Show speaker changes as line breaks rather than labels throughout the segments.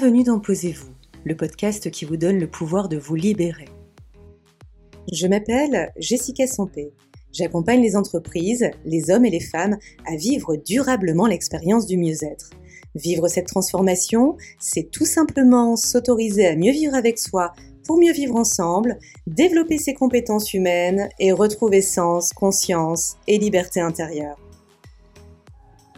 Bienvenue dans Posez-vous, le podcast qui vous donne le pouvoir de vous libérer. Je m'appelle Jessica Sampé. J'accompagne les entreprises, les hommes et les femmes à vivre durablement l'expérience du mieux-être. Vivre cette transformation, c'est tout simplement s'autoriser à mieux vivre avec soi pour mieux vivre ensemble, développer ses compétences humaines et retrouver sens, conscience et liberté intérieure.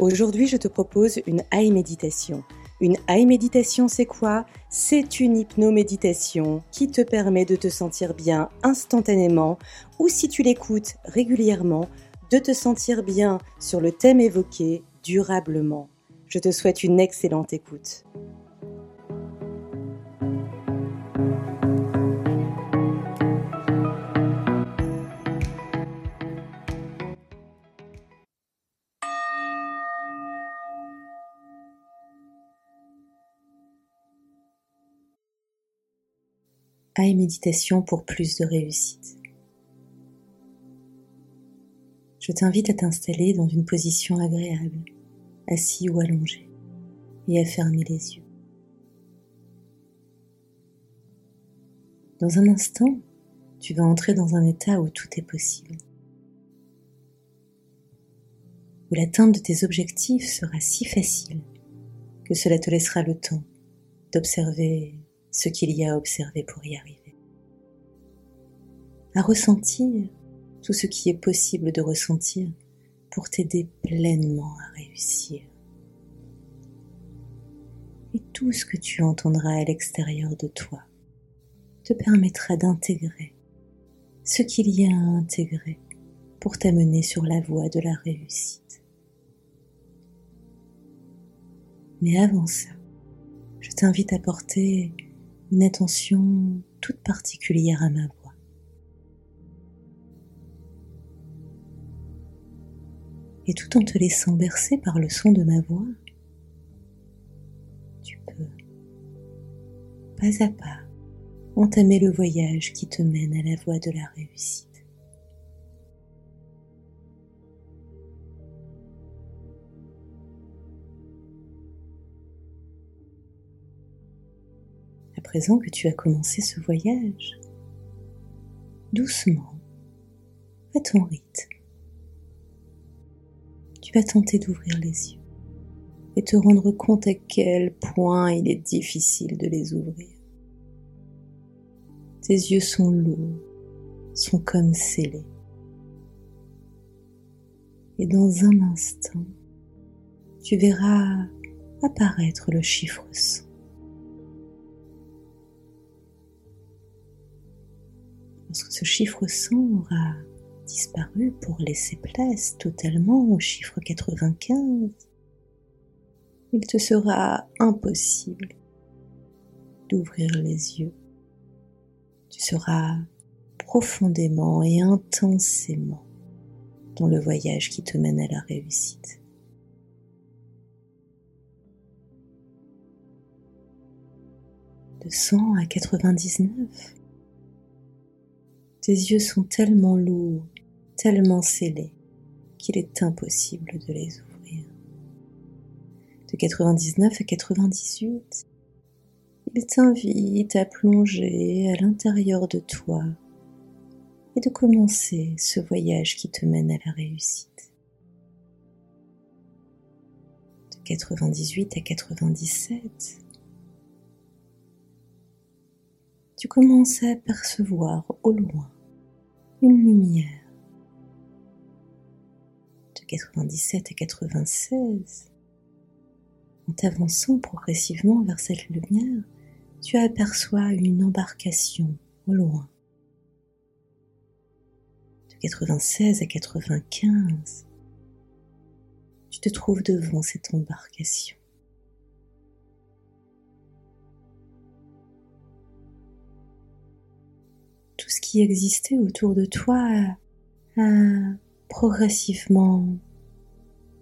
Aujourd'hui, je te propose une high méditation. Une high méditation, c'est quoi? C'est une hypnoméditation qui te permet de te sentir bien instantanément ou si tu l'écoutes régulièrement, de te sentir bien sur le thème évoqué durablement. Je te souhaite une excellente écoute. Aïe méditation pour plus de réussite. Je t'invite à t'installer dans une position agréable, assis ou allongé, et à fermer les yeux. Dans un instant, tu vas entrer dans un état où tout est possible, où l'atteinte de tes objectifs sera si facile que cela te laissera le temps d'observer ce qu'il y a à observer pour y arriver. À ressentir tout ce qui est possible de ressentir pour t'aider pleinement à réussir. Et tout ce que tu entendras à l'extérieur de toi te permettra d'intégrer ce qu'il y a à intégrer pour t'amener sur la voie de la réussite. Mais avant ça, je t'invite à porter une attention toute particulière à ma voix. Et tout en te laissant bercer par le son de ma voix, tu peux, pas à pas, entamer le voyage qui te mène à la voie de la réussite. Présent que tu as commencé ce voyage, doucement, à ton rythme, tu vas tenter d'ouvrir les yeux et te rendre compte à quel point il est difficile de les ouvrir. Tes yeux sont lourds, sont comme scellés. Et dans un instant, tu verras apparaître le chiffre 100. Lorsque ce chiffre 100 aura disparu pour laisser place totalement au chiffre 95, il te sera impossible d'ouvrir les yeux. Tu seras profondément et intensément dans le voyage qui te mène à la réussite. De 100 à 99, tes yeux sont tellement lourds, tellement scellés, qu'il est impossible de les ouvrir. De 99 à 98, il t'invite à plonger à l'intérieur de toi et de commencer ce voyage qui te mène à la réussite. De 98 à 97, tu commences à apercevoir au loin une lumière. De 97 à 96, en t'avançant progressivement vers cette lumière, tu aperçois une embarcation au loin. De 96 à 95, tu te trouves devant cette embarcation. Ce qui existait autour de toi a, progressivement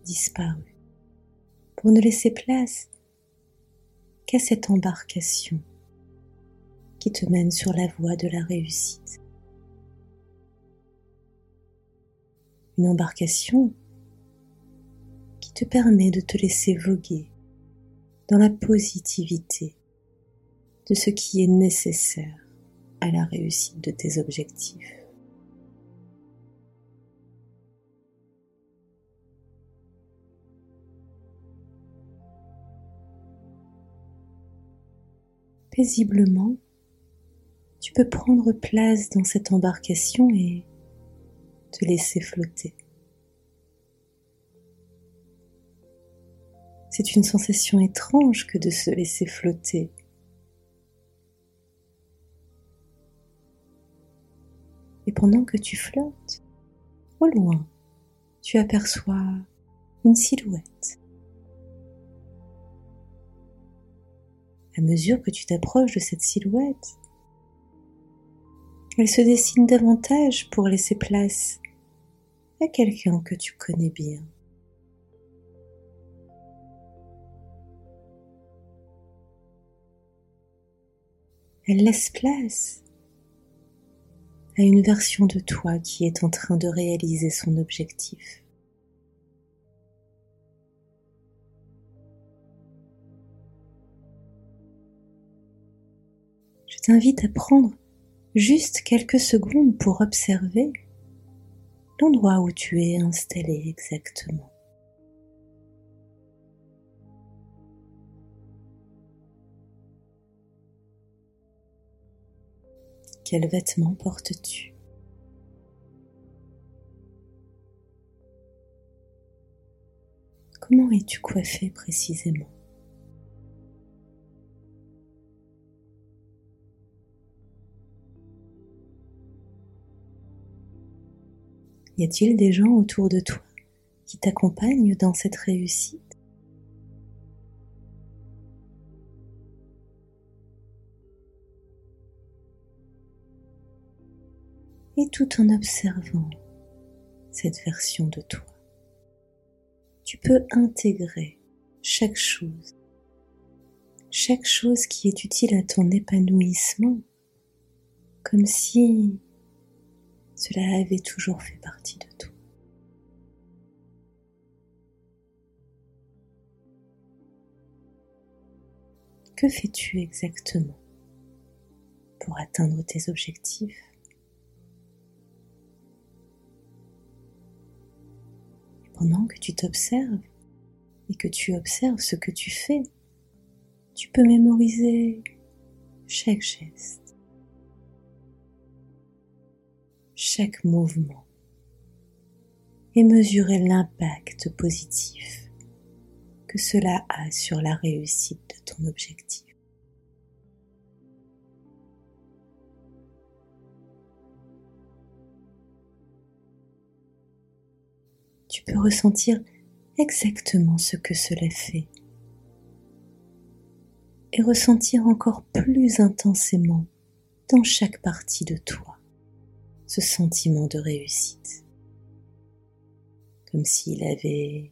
disparu pour ne laisser place qu'à cette embarcation qui te mène sur la voie de la réussite. Une embarcation qui te permet de te laisser voguer dans la positivité de ce qui est nécessaire à la réussite de tes objectifs. Paisiblement, tu peux prendre place dans cette embarcation et te laisser flotter. C'est une sensation étrange que de se laisser flotter. Pendant que tu flottes, au loin, tu aperçois une silhouette. À mesure que tu t'approches de cette silhouette, elle se dessine davantage pour laisser place à quelqu'un que tu connais bien. Elle laisse place à une version de toi qui est en train de réaliser son objectif. Je t'invite à prendre juste quelques secondes pour observer l'endroit où tu es installé exactement. Quels vêtements portes-tu? Comment es-tu coiffé précisément? Y a-t-il des gens autour de toi qui t'accompagnent dans cette réussite? Et tout en observant cette version de toi. Tu peux intégrer chaque chose, chaque chose qui est utile à ton épanouissement, comme si cela avait toujours fait partie de toi. Que fais-tu exactement pour atteindre tes objectifs? Pendant que tu t'observes et que tu observes ce que tu fais, tu peux mémoriser chaque geste, chaque mouvement et mesurer l'impact positif que cela a sur la réussite de ton objectif. Tu peux ressentir exactement ce que cela fait et ressentir encore plus intensément dans chaque partie de toi ce sentiment de réussite, comme s'il avait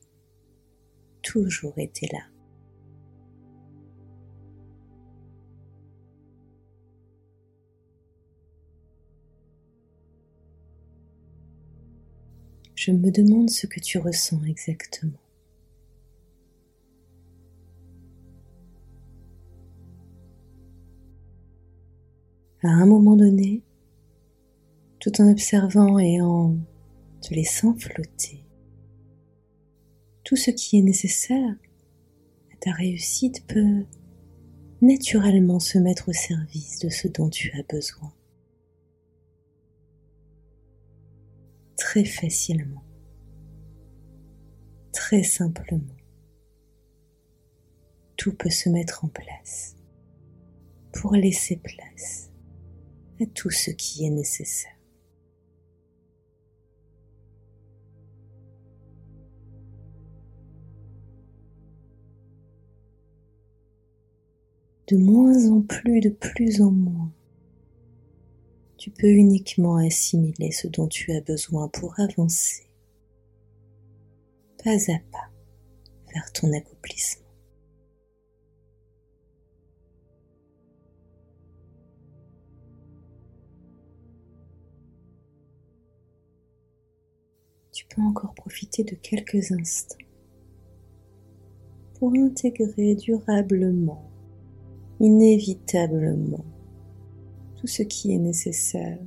toujours été là. Je me demande ce que tu ressens exactement. À un moment donné, tout en observant et en te laissant flotter, tout ce qui est nécessaire à ta réussite peut naturellement se mettre au service de ce dont tu as besoin. Très facilement, très simplement. Tout peut se mettre en place pour laisser place à tout ce qui est nécessaire. De moins en plus, de plus en moins, tu peux uniquement assimiler ce dont tu as besoin pour avancer, pas à pas, vers ton accomplissement. Tu peux encore profiter de quelques instants pour intégrer durablement, inévitablement, tout ce qui est nécessaire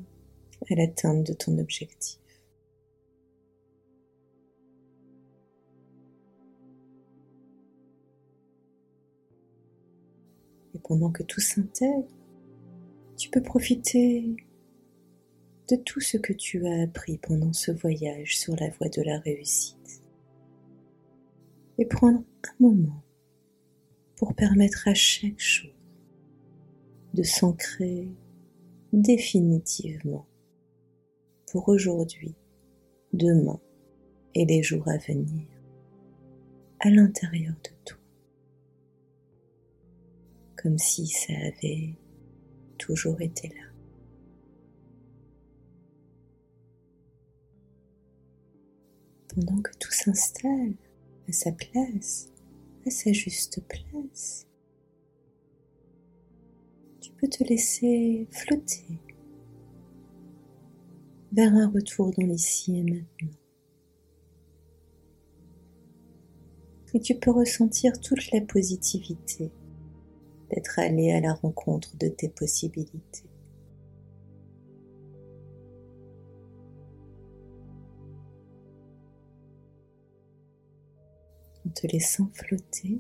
à l'atteinte de ton objectif. Et pendant que tout s'intègre, tu peux profiter de tout ce que tu as appris pendant ce voyage sur la voie de la réussite. Et prendre un moment pour permettre à chaque chose de s'ancrer définitivement pour aujourd'hui, demain et les jours à venir à l'intérieur de toi. Comme si ça avait toujours été là. Pendant que tout s'installe à sa place, à sa juste place, te laisser flotter vers un retour dans l'ici et maintenant. Et tu peux ressentir toute la positivité d'être allé à la rencontre de tes possibilités. En te laissant flotter,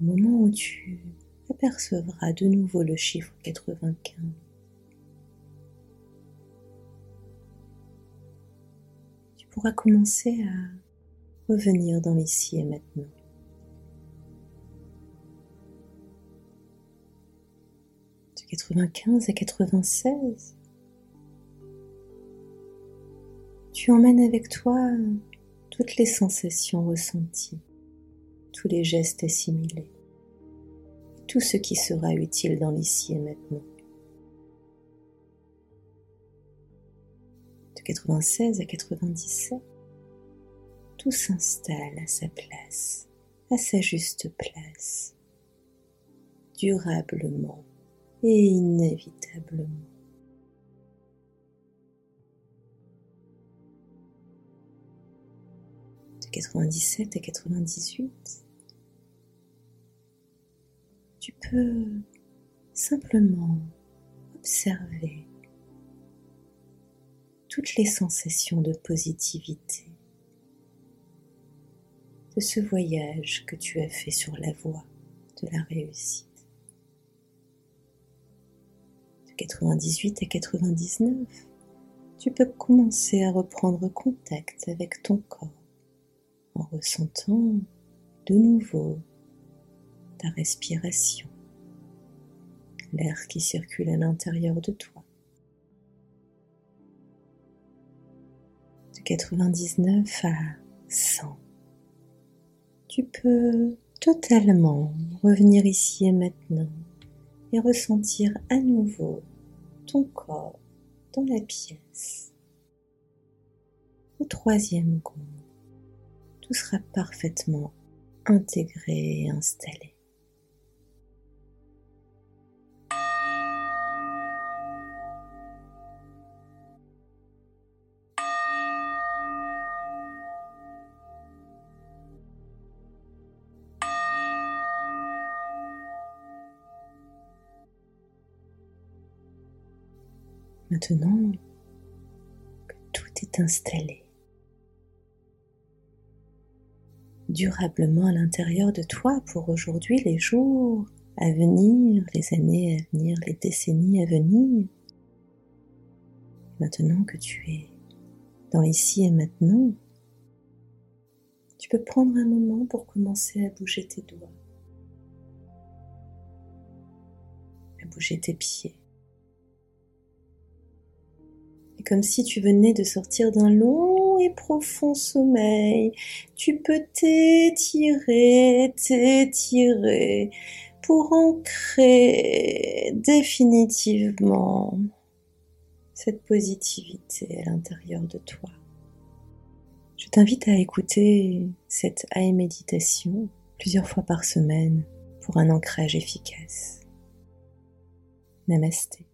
au moment où tu apercevras de nouveau le chiffre 95, pourras commencer à revenir dans l'ici et maintenant. De 95 à 96, tu emmènes avec toi toutes les sensations ressenties, tous les gestes assimilés, tout ce qui sera utile dans l'ici et maintenant. 96 à 97, tout s'installe à sa place, à sa juste place, durablement et inévitablement. De 97 à 98, tu peux simplement observer toutes les sensations de positivité de ce voyage que tu as fait sur la voie de la réussite. De 98 à 99, tu peux commencer à reprendre contact avec ton corps en ressentant de nouveau ta respiration, l'air qui circule à l'intérieur de toi. 99 à 100. Tu peux totalement revenir ici et maintenant et ressentir à nouveau ton corps dans la pièce. Au troisième gong, tout sera parfaitement intégré et installé. Maintenant que tout est installé. Durablement à l'intérieur de toi pour aujourd'hui, les jours à venir, les années à venir, les décennies à venir, maintenant que tu es dans l'ici et maintenant, tu peux prendre un moment pour commencer à bouger tes doigts, à bouger tes pieds, comme si tu venais de sortir d'un long et profond sommeil. Tu peux t'étirer, t'étirer pour ancrer définitivement cette positivité à l'intérieur de toi. Je t'invite à écouter cette AI méditation plusieurs fois par semaine pour un ancrage efficace. Namasté.